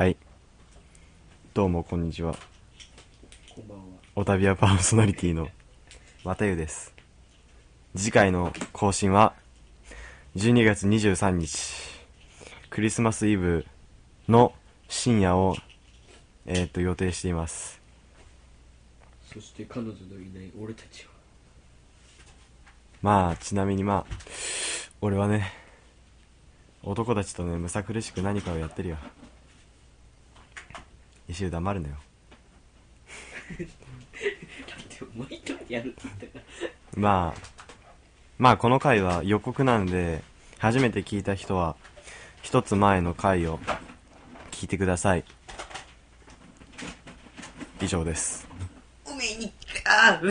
はい。どうも、こんにちは。こんばんは。おたびやパーソナリティの、またゆです。次回の更新は、12月23日、クリスマスイブの深夜を、えー、っと、予定しています。そして彼女のいない俺たちは。まあ、ちなみにまあ、俺はね、男たちとね、むさ苦しく何かをやってるよ。一周黙るのよ。だってお前とやるって言ったから。まあ、まあこの回は予告なんで、初めて聞いた人は、一つ前の回を聞いてください。以上です。おめえに、ああ